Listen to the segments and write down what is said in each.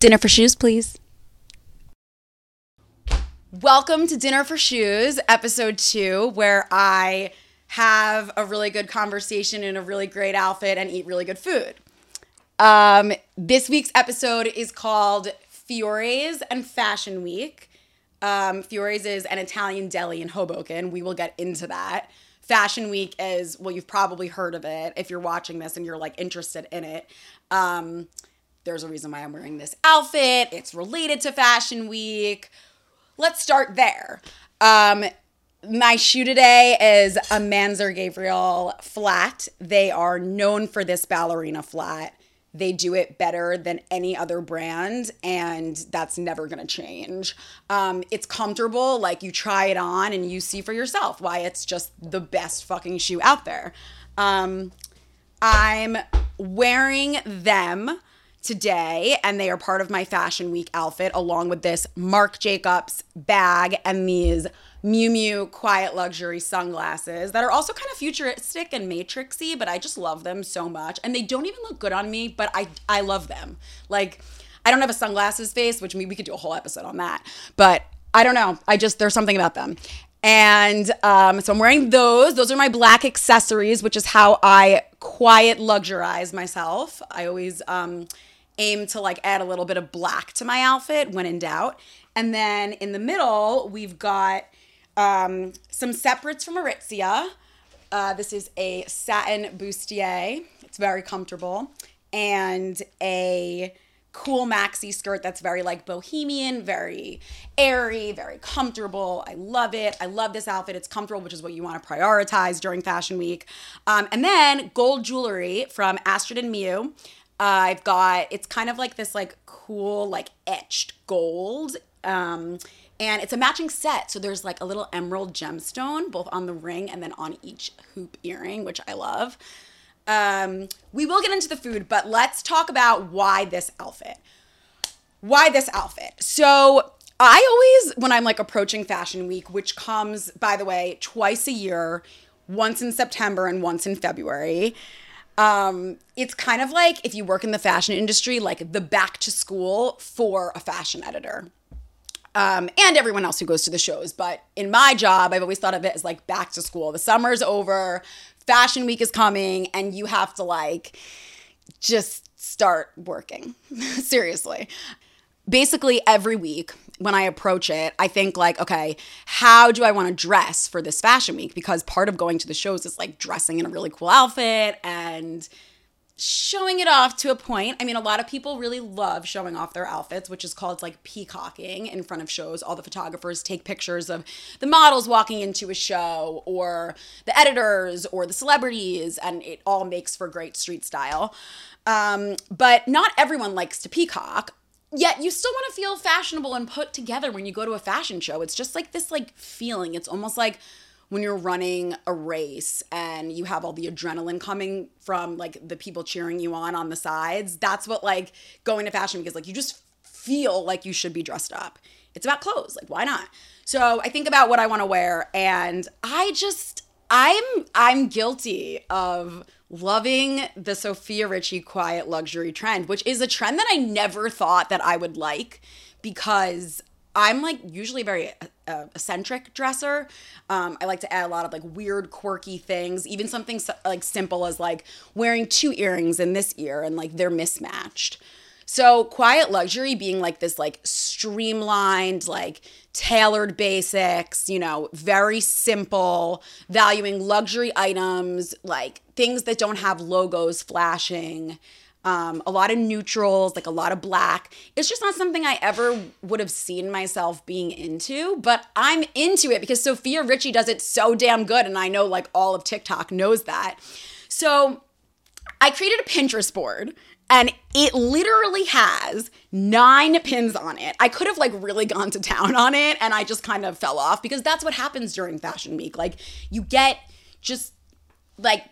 Dinner for shoes, please. Welcome to Dinner for Shoes, episode two, where I have a really good conversation in a really great outfit and eat really good food. Um, this week's episode is called Fiore's and Fashion Week. Um, Fiore's is an Italian deli in Hoboken. We will get into that. Fashion Week is, well, you've probably heard of it if you're watching this and you're like interested in it. Um, there's a reason why I'm wearing this outfit. It's related to Fashion Week. Let's start there. Um, my shoe today is a Mansur Gavriel flat. They are known for this ballerina flat. They do it better than any other brand, and that's never gonna change. Um, it's comfortable, like you try it on and you see for yourself why it's just the best fucking shoe out there. Um, I'm wearing them today, and they are part of my Fashion Week outfit, along with this Marc Jacobs bag and these Miu Miu Quiet Luxury sunglasses that are also kind of futuristic and matrixy, but I just love them so much. And they don't even look good on me, but I I love them. Like I don't have a sunglasses face, which maybe we could do a whole episode on that. But I don't know. I just there's something about them. And um, so I'm wearing those. Those are my black accessories, which is how I quiet luxurize myself. I always um, aim to like add a little bit of black to my outfit when in doubt. And then in the middle, we've got um, some separates from Aritzia. Uh, this is a satin bustier. It's very comfortable. And a cool maxi skirt that's very like bohemian, very airy, very comfortable. I love it. I love this outfit. It's comfortable, which is what you want to prioritize during Fashion Week. Um, and then gold jewelry from Astrid and Miyu. Uh, I've got it's kind of like this like cool like etched gold. Um, and it's a matching set. So there's like a little emerald gemstone both on the ring and then on each hoop earring, which I love. Um, we will get into the food, but let's talk about why this outfit. Why this outfit? So I always, when I'm like approaching Fashion Week, which comes, by the way, twice a year, once in September and once in February. Um, it's kind of like if you work in the fashion industry, like the back to school for a fashion editor. Um, and everyone else who goes to the shows. But in my job, I've always thought of it as like back to school. The summer's over, fashion week is coming, and you have to like just start working. Seriously. Basically, every week when I approach it, I think like, okay, how do I want to dress for this fashion week? Because part of going to the shows is like dressing in a really cool outfit and showing it off to a point. I mean, a lot of people really love showing off their outfits, which is called like peacocking in front of shows. All the photographers take pictures of the models walking into a show or the editors or the celebrities, and it all makes for great street style. Um, but not everyone likes to peacock. Yet you still want to feel fashionable and put together when you go to a fashion show. It's just like this like feeling. It's almost like when you're running a race and you have all the adrenaline coming from like the people cheering you on on the sides. That's what like going to fashion because like you just feel like you should be dressed up. It's about clothes. Like why not? So I think about what I want to wear and I just I'm I'm guilty of loving the Sofia Richie quiet luxury trend, which is a trend that I never thought that I would like because I'm like usually a very uh, eccentric dresser. Um, I like to add a lot of like weird, quirky things, even something so, like simple as like wearing two earrings in this ear and like they're mismatched. So quiet luxury being like this like streamlined, like tailored basics, you know, very simple, valuing luxury items, like things that don't have logos flashing um, a lot of neutrals, like a lot of black. It's just not something I ever would have seen myself being into, but I'm into it because Sofia Richie does it so damn good. And I know like all of TikTok knows that. So I created a Pinterest board and it literally has nine pins on it. I could have like really gone to town on it and I just kind of fell off because that's what happens during fashion week. Like you get just like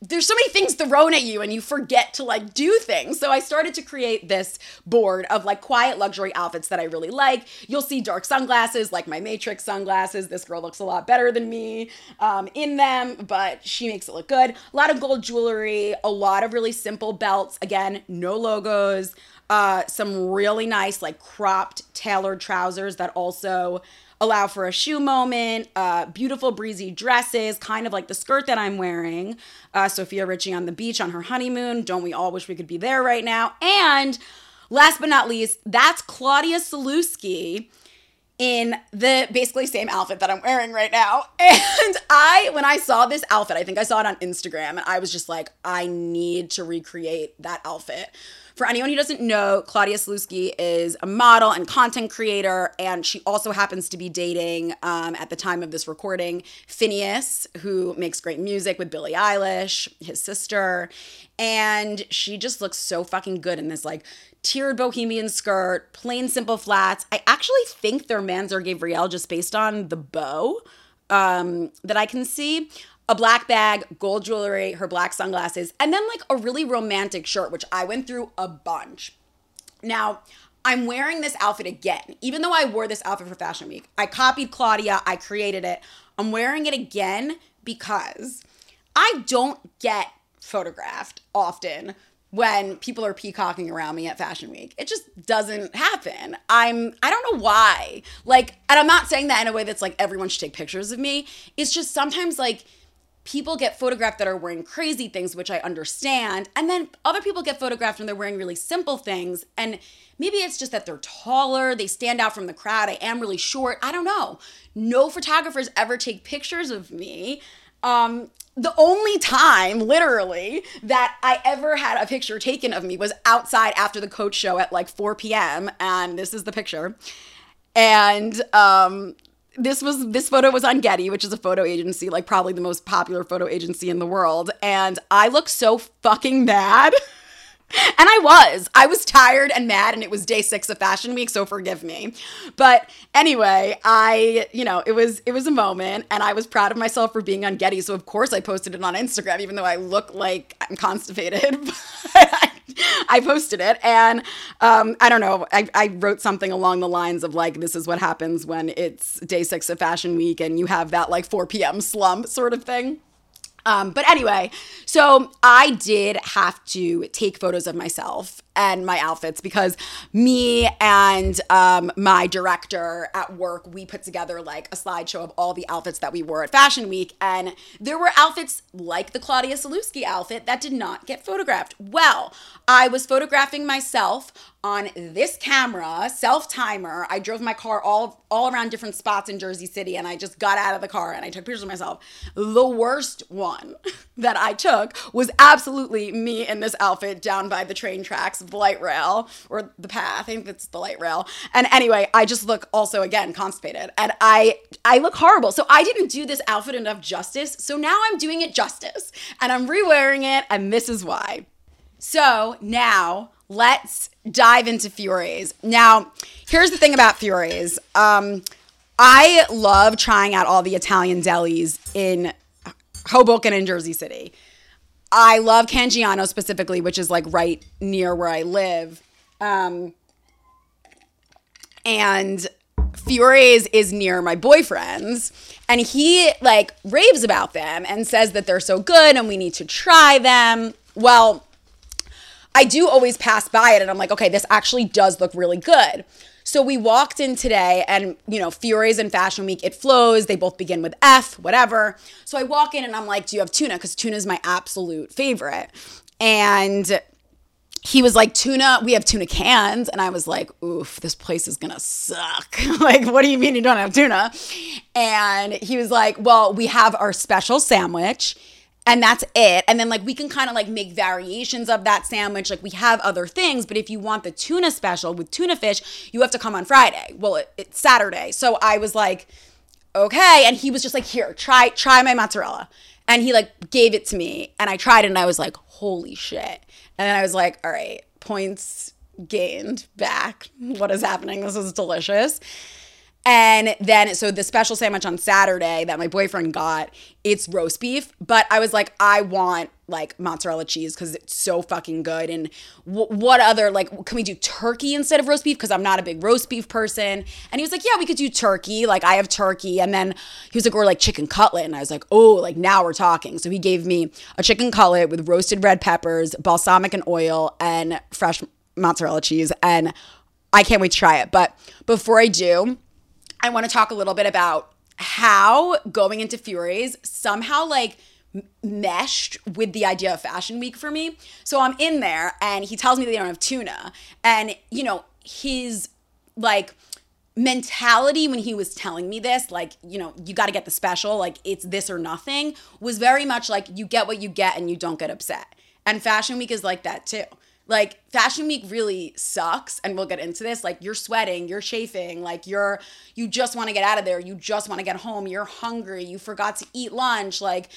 there's so many things thrown at you and you forget to like do things. So I started to create this board of like quiet luxury outfits that I really like. You'll see dark sunglasses, like my Matrix sunglasses. This girl looks a lot better than me um, in them, but she makes it look good. A lot of gold jewelry, a lot of really simple belts. Again, no logos. Uh, some really nice, like cropped, tailored trousers that also allow for a shoe moment, uh, beautiful breezy dresses, kind of like the skirt that I'm wearing. Uh, Sofia Richie on the beach on her honeymoon. Don't we all wish we could be there right now? And last but not least, that's Claudia Sulewski in the basically same outfit that I'm wearing right now. And I, when I saw this outfit, I think I saw it on Instagram, and I was just like, I need to recreate that outfit. For anyone who doesn't know, Claudia Sulewski is a model and content creator, and she also happens to be dating, um, at the time of this recording, Finneas, who makes great music with Billie Eilish, his sister. And she just looks so fucking good in this like tiered bohemian skirt, plain simple flats. I actually think they're Mansur Gavriel just based on the bow um, that I can see a black bag, gold jewelry, her black sunglasses, and then like a really romantic shirt, which I went through a bunch. Now, I'm wearing this outfit again, even though I wore this outfit for Fashion Week. I copied Claudia, I created it. I'm wearing it again because I don't get photographed often when people are peacocking around me at Fashion Week. It just doesn't happen. I'm I don't know why. Like and I'm not saying that in a way that's like everyone should take pictures of me. It's just sometimes like people get photographed that are wearing crazy things, which I understand. And then other people get photographed and they're wearing really simple things. And maybe it's just that they're taller, they stand out from the crowd. I am really short. I don't know. No photographers ever take pictures of me. Um, the only time, literally, that I ever had a picture taken of me was outside after the coach show at like 4 p.m. And this is the picture. And um, this was this photo was on Getty, which is a photo agency, like probably the most popular photo agency in the world. And I look so fucking mad. And I was. I was tired and mad, and it was day six of Fashion Week, so forgive me. But anyway, I, you know, it was it was a moment, and I was proud of myself for being on Getty. So of course I posted it on Instagram, even though I look like I'm constipated. I posted it, and um, I don't know. I, I wrote something along the lines of like, "This is what happens when it's day six of Fashion Week, and you have that like 4 p.m. slump sort of thing." Um, but anyway, so I did have to take photos of myself and my outfits because me and um, my director at work, we put together like a slideshow of all the outfits that we wore at Fashion Week. And there were outfits like the Claudia Sulewski outfit that did not get photographed. Well, I was photographing myself on this camera, self timer. I drove my car all all around different spots in Jersey City and I just got out of the car and I took pictures of myself. The worst one that I took was absolutely me in this outfit down by the train tracks the light rail or the path. I think it's the light rail. And anyway, I just look also again constipated and I I look horrible. So I didn't do this outfit enough justice. So now I'm doing it justice and I'm rewearing it and this is why. So now let's dive into Fiore's. Now, here's the thing about Fiore's. Um, I love trying out all the Italian delis in Hoboken and Jersey City. I love Cangiano specifically, which is like right near where I live. Um, and Fiore's is near my boyfriend's and he like raves about them and says that they're so good and we need to try them. Well, I do always pass by it and I'm like, okay, this actually does look really good. So we walked in today and, you know, Fiore's and Fashion Week, it flows. They both begin with F, whatever. So I walk in and I'm like, do you have tuna? Because tuna is my absolute favorite. And he was like, tuna, we have tuna cans. And I was like, oof, this place is gonna suck. like, what do you mean you don't have tuna? And he was like, well, we have our special sandwich and that's it. And then like we can kind of like make variations of that sandwich. Like we have other things, but if you want the tuna special with tuna fish, you have to come on Friday. Well, it, it's Saturday. So I was like, okay. And he was just like, here, try try my mozzarella. And he like gave it to me and I tried it and I was like, holy shit. And then I was like, all right, points gained back. What is happening? This is delicious. And then, so the special sandwich on Saturday that my boyfriend got, it's roast beef. But I was like, I want like mozzarella cheese because it's so fucking good. And w- what other, like, can we do turkey instead of roast beef? Because I'm not a big roast beef person. And he was like, yeah, we could do turkey. Like, I have turkey. And then he was like, or like chicken cutlet. And I was like, oh, like now we're talking. So he gave me a chicken cutlet with roasted red peppers, balsamic and oil, and fresh mozzarella cheese. And I can't wait to try it. But before I do, I want to talk a little bit about how going into Fiore's somehow like meshed with the idea of fashion week for me. So I'm in there and he tells me they don't have tuna. And, you know, his like mentality when he was telling me this, like, you know, you got to get the special, like it's this or nothing, was very much like you get what you get and you don't get upset. And fashion week is like that too. Like fashion week really sucks and we'll get into this. Like you're sweating, you're chafing, like you're you just want to get out of there, you just want to get home, you're hungry, you forgot to eat lunch, like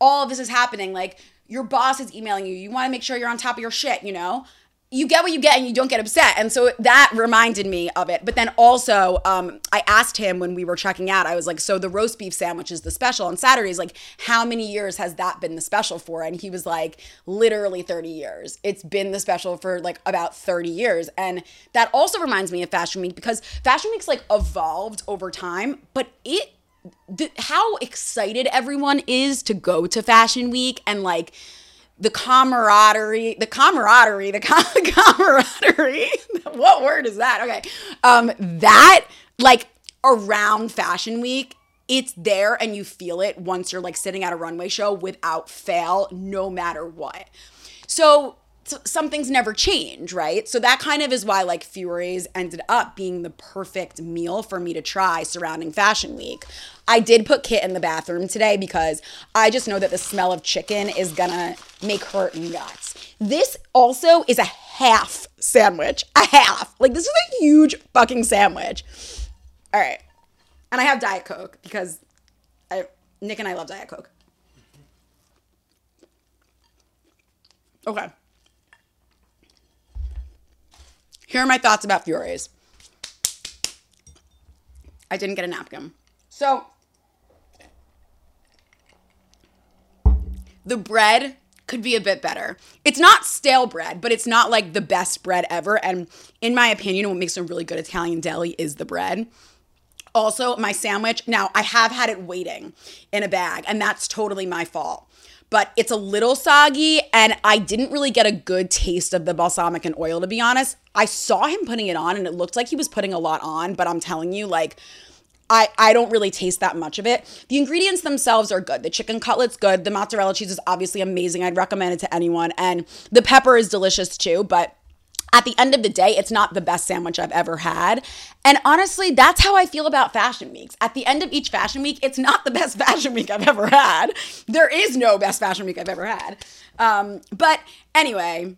all this is happening. Like your boss is emailing you, you want to make sure you're on top of your shit, you know? You get what you get and you don't get upset. And so that reminded me of it. But then also, um, I asked him when we were checking out, I was like, so the roast beef sandwich is the special on Saturdays. Like, how many years has that been the special for? And he was like, literally 30 years. It's been the special for like about 30 years. And that also reminds me of Fashion Week because Fashion Week's like evolved over time, but it the, how excited everyone is to go to Fashion Week and like the camaraderie, the camaraderie, the com- camaraderie. what word is that? Okay. Um, that like around fashion week, it's there and you feel it once you're like sitting at a runway show without fail, no matter what. So some things never change, right? So that kind of is why like Fiore's ended up being the perfect meal for me to try surrounding Fashion Week. I did put Kit in the bathroom today because I just know that the smell of chicken is gonna make her nuts. This also is a half sandwich, a half. Like this is a huge fucking sandwich. All right, and I have Diet Coke because I Nick and I love Diet Coke. Okay. Here are my thoughts about Fiore's. I didn't get a napkin. So, the bread could be a bit better. It's not stale bread, but it's not like the best bread ever. And in my opinion, what makes a really good Italian deli is the bread. Also, my sandwich, now I have had it waiting in a bag, and that's totally my fault but it's a little soggy and I didn't really get a good taste of the balsamic and oil to be honest. I saw him putting it on and it looked like he was putting a lot on, but I'm telling you like I, I don't really taste that much of it. The ingredients themselves are good. The chicken cutlet's good. The mozzarella cheese is obviously amazing. I'd recommend it to anyone. And the pepper is delicious too, but at the end of the day, it's not the best sandwich I've ever had. And honestly, that's how I feel about fashion weeks. At the end of each fashion week, it's not the best fashion week I've ever had. There is no best fashion week I've ever had. Um, but anyway,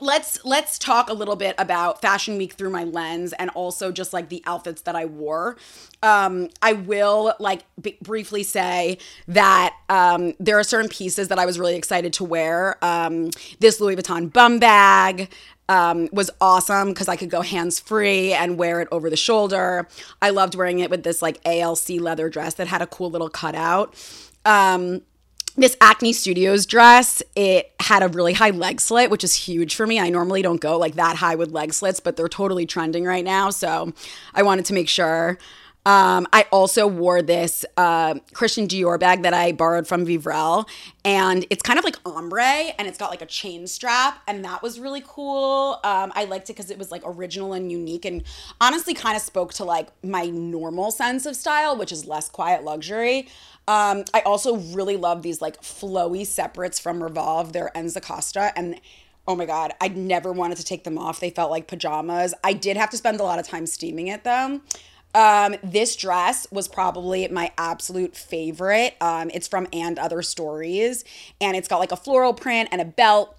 let's let's talk a little bit about fashion week through my lens and also just like the outfits that i wore um i will like b- briefly say that um there are certain pieces that i was really excited to wear um this louis vuitton bum bag um, was awesome because I could go hands free and wear it over the shoulder. I loved wearing it with this like ALC leather dress that had a cool little cutout. Um, this Acne Studios dress, it had a really high leg slit, which is huge for me. I normally don't go like that high with leg slits, but they're totally trending right now. So I wanted to make sure. Um, I also wore this uh, Christian Dior bag that I borrowed from Vivrelle, and it's kind of like ombre, and it's got like a chain strap, and that was really cool. Um, I liked it because it was like original and unique, and honestly, kind of spoke to like my normal sense of style, which is less quiet luxury. Um, I also really love these like flowy separates from Revolve. They're Enza Costa, and oh my god, I never wanted to take them off. They felt like pajamas. I did have to spend a lot of time steaming it though. Um, this dress was probably my absolute favorite. Um, it's from And Other Stories, and it's got like a floral print and a belt.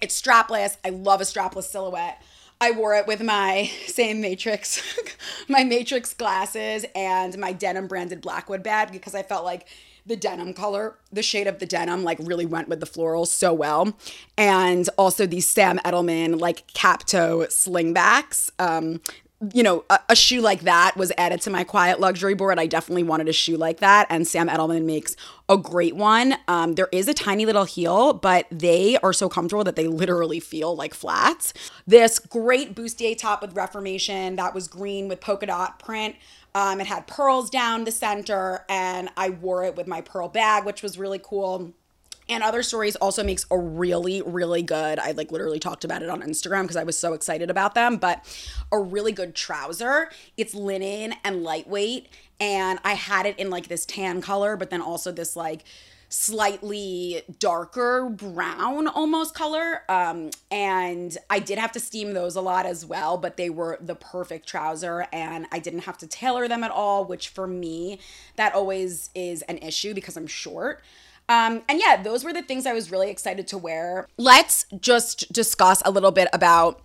It's strapless. I love a strapless silhouette. I wore it with my same Matrix, my Matrix glasses and my denim branded Blackwood bag because I felt like the denim color, the shade of the denim, like really went with the florals so well. And also these Sam Edelman like cap toe slingbacks. Um, you know, a, a, shoe like that was added to my quiet luxury board. I definitely wanted a shoe like that, and Sam Edelman makes a great one. Um, there is a tiny little heel, but they are so comfortable that they literally feel like flats. This great bustier top with Reformation that was green with polka dot print. Um, it had pearls down the center, and I wore it with my pearl bag, which was really cool. And Other Stories also makes a really, really good, I like literally talked about it on Instagram because I was so excited about them, but a really good trouser. It's linen and lightweight. And I had it in like this tan color, but then also this like slightly darker brown almost color. Um, and I did have to steam those a lot as well, but they were the perfect trouser and I didn't have to tailor them at all, which for me, that always is an issue because I'm short. Um, and yeah, those were the things I was really excited to wear. Let's just discuss a little bit about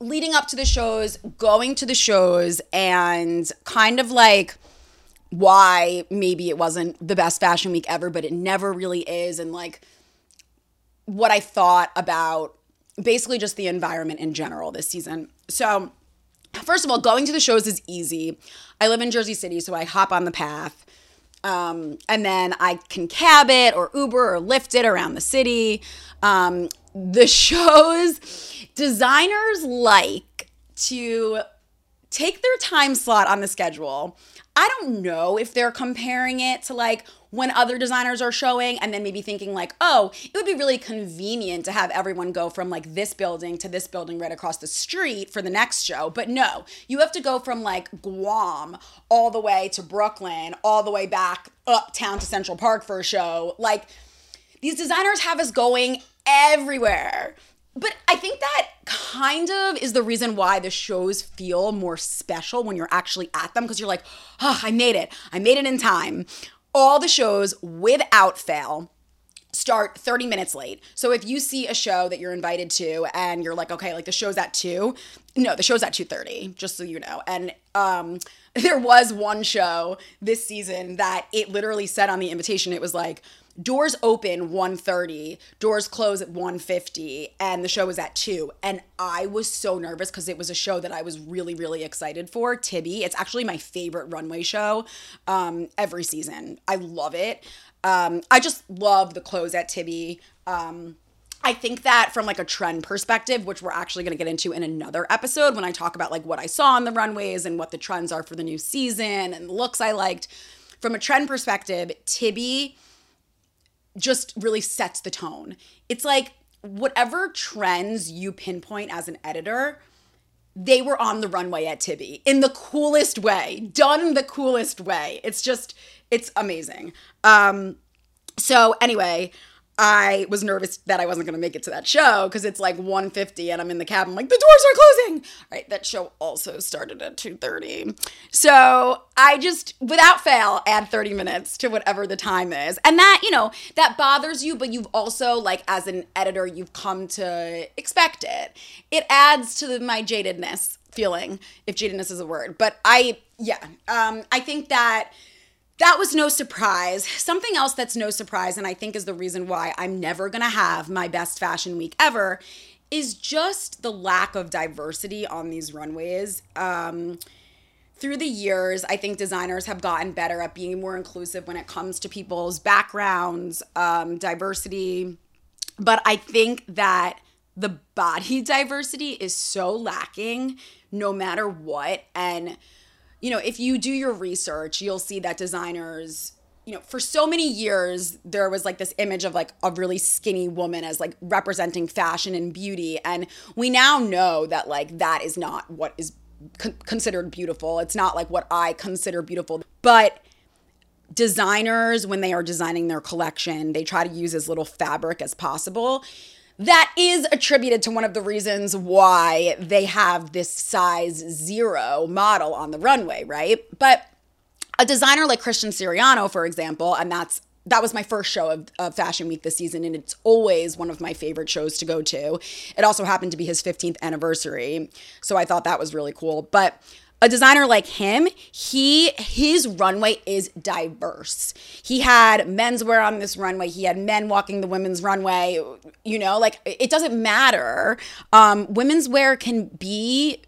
leading up to the shows, going to the shows, and kind of like why maybe it wasn't the best fashion week ever, but it never really is. And like what I thought about basically just the environment in general this season. So, first of all, going to the shows is easy. I live in Jersey City, so I hop on the path. Um, and then I can cab it or Uber or Lyft it around the city. Um, the shows, designers like to take their time slot on the schedule. I don't know if they're comparing it to like when other designers are showing and then maybe thinking like, oh, it would be really convenient to have everyone go from like this building to this building right across the street for the next show. But no, you have to go from like Guam all the way to Brooklyn, all the way back uptown to Central Park for a show. Like these designers have us going everywhere. But I think that kind of is the reason why the shows feel more special when you're actually at them because you're like, oh, I made it. I made it in time all the shows without fail start 30 minutes late. So if you see a show that you're invited to and you're like, okay, like the show's at 2, no, the show's at 2:30, just so you know. And um there was one show this season that it literally said on the invitation it was like doors open 1.30 doors close at 1.50 and the show was at 2 and i was so nervous because it was a show that i was really really excited for. Tibi it's actually my favorite runway show um, every season. I love it. Um, i just love the clothes at Tibi um, I think that from like a trend perspective, which we're actually going to get into in another episode when I talk about like what I saw on the runways and what the trends are for the new season and looks I liked. From a trend perspective, Tibi just really sets the tone. It's like whatever trends you pinpoint as an editor, they were on the runway at Tibi in the coolest way, done the coolest way. It's just, it's amazing. Um, so anyway, I was nervous that I wasn't going to make it to that show because it's like 1:50 and I'm in the cab. I'm like, the doors are closing. Right, that show also started at 2:30. So I just, without fail, add 30 minutes to whatever the time is, and that you know that bothers you, but you've also like as an editor, you've come to expect it. It adds to the, my jadedness feeling, if jadedness is a word. But I, yeah, um, I think that that was no surprise. Something else that's no surprise, and I think is the reason why I'm never gonna have my best fashion week ever, is just the lack of diversity on these runways. Um, through the years, I think designers have gotten better at being more inclusive when it comes to people's backgrounds, um, diversity. But I think that the body diversity is so lacking no matter what. And you know, if you do your research, you'll see that designers, you know, for so many years, there was like this image of like a really skinny woman as like representing fashion and beauty. And we now know that like that is not what is con- considered beautiful. It's not like what I consider beautiful. But designers, when they are designing their collection, they try to use as little fabric as possible that is attributed to one of the reasons why they have this size zero model on the runway, right? But a designer like Christian Siriano, for example, and that's that was my first show of, of, Fashion Week this season, and it's always one of my favorite shows to go to. It also happened to be his 15th anniversary, so I thought that was really cool. But a designer like him, he his runway is diverse. He had menswear on this runway. He had men walking the women's runway. You know, like it doesn't matter. Um, women's wear can be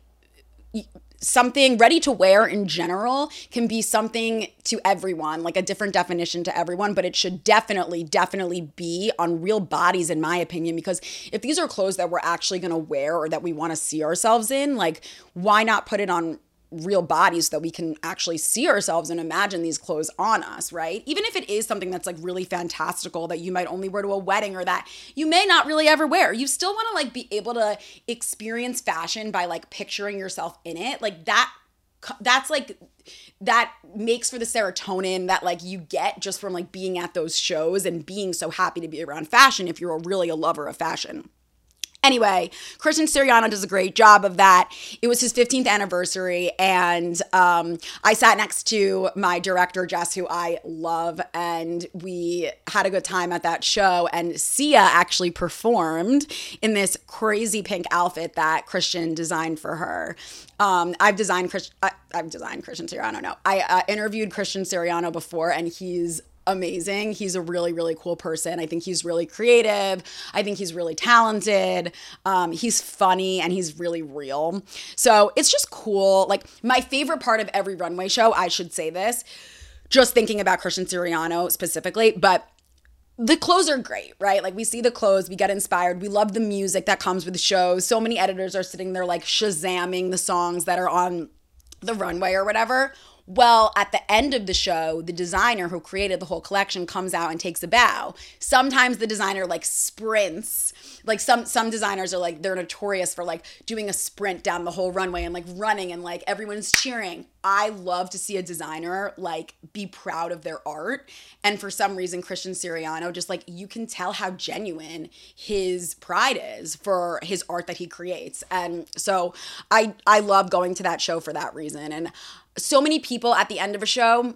something ready to wear in general can be something to everyone, like a different definition to everyone, but it should definitely, definitely be on real bodies, in my opinion. Because if these are clothes that we're actually gonna wear or that we wanna see ourselves in, like, why not put it on real bodies that we can actually see ourselves and imagine these clothes on us, right? Even if it is something that's like really fantastical that you might only wear to a wedding or that you may not really ever wear, you still want to like be able to experience fashion by like picturing yourself in it. Like that that's like that makes for the serotonin that like you get just from like being at those shows and being so happy to be around fashion if you're really a lover of fashion. Anyway, Christian Siriano does a great job of that. It was his 15th anniversary, and um, I sat next to my director, Jess, who I love, and we had a good time at that show. And Sia actually performed in this crazy pink outfit that Christian designed for her. Um, I've designed Chris. I, have designed Christian Siriano. No, I uh, interviewed Christian Siriano before, and he's amazing. He's a really, really cool person. I think he's really creative. I think he's really talented. Um, he's funny and he's really real. So it's just cool. Like, my favorite part of every runway show, I should say this, just thinking about Christian Siriano specifically, but the clothes are great, right? Like we see the clothes, we get inspired. We love the music that comes with the show. So many editors are sitting there like shazamming the songs that are on the runway or whatever. Well, at the end of the show, the designer who created the whole collection comes out and takes a bow. Sometimes the designer like sprints. Like some some designers are like they're notorious for like doing a sprint down the whole runway and like running and like everyone's cheering. I love to see a designer like be proud of their art. And for some reason Christian Siriano just like you can tell how genuine his pride is for his art that he creates. And so I I love going to that show for that reason. And so many people at the end of a show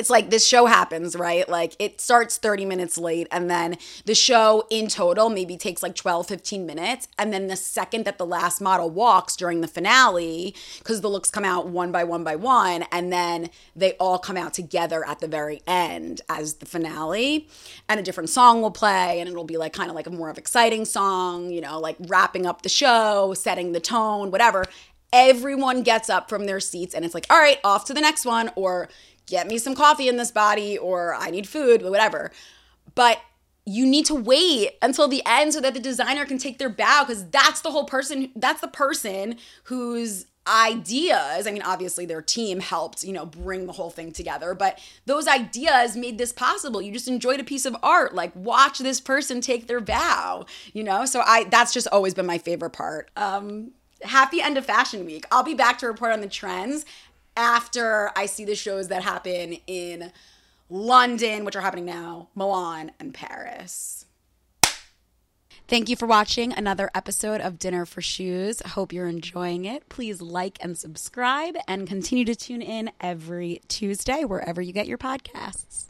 it's like this show happens, right? Like it starts 30 minutes late and then the show in total maybe takes like 12, 15 minutes. And then the second that the last model walks during the finale, because the looks come out one by one by one, and then they all come out together at the very end as the finale. And a different song will play and it'll be like kind of like a more of exciting song, you know, like wrapping up the show, setting the tone, whatever everyone gets up from their seats and it's like, all right, off to the next one, or get me some coffee in this body, or I need food, whatever. But you need to wait until the end so that the designer can take their bow because that's the whole person, that's the person whose ideas i mean obviously their team helped you know bring the whole thing together but those ideas made this possible. You just enjoyed a piece of art like watch this person take their bow you know? So i that's just always been my favorite part. Um happy end of fashion week. I'll be back to report on the trends after I see the shows that happen in London, which are happening now, Milan, and Paris. Thank you for watching another episode of Dinner for Shoes. Hope you're enjoying it. Please like and subscribe and continue to tune in every Tuesday wherever you get your podcasts.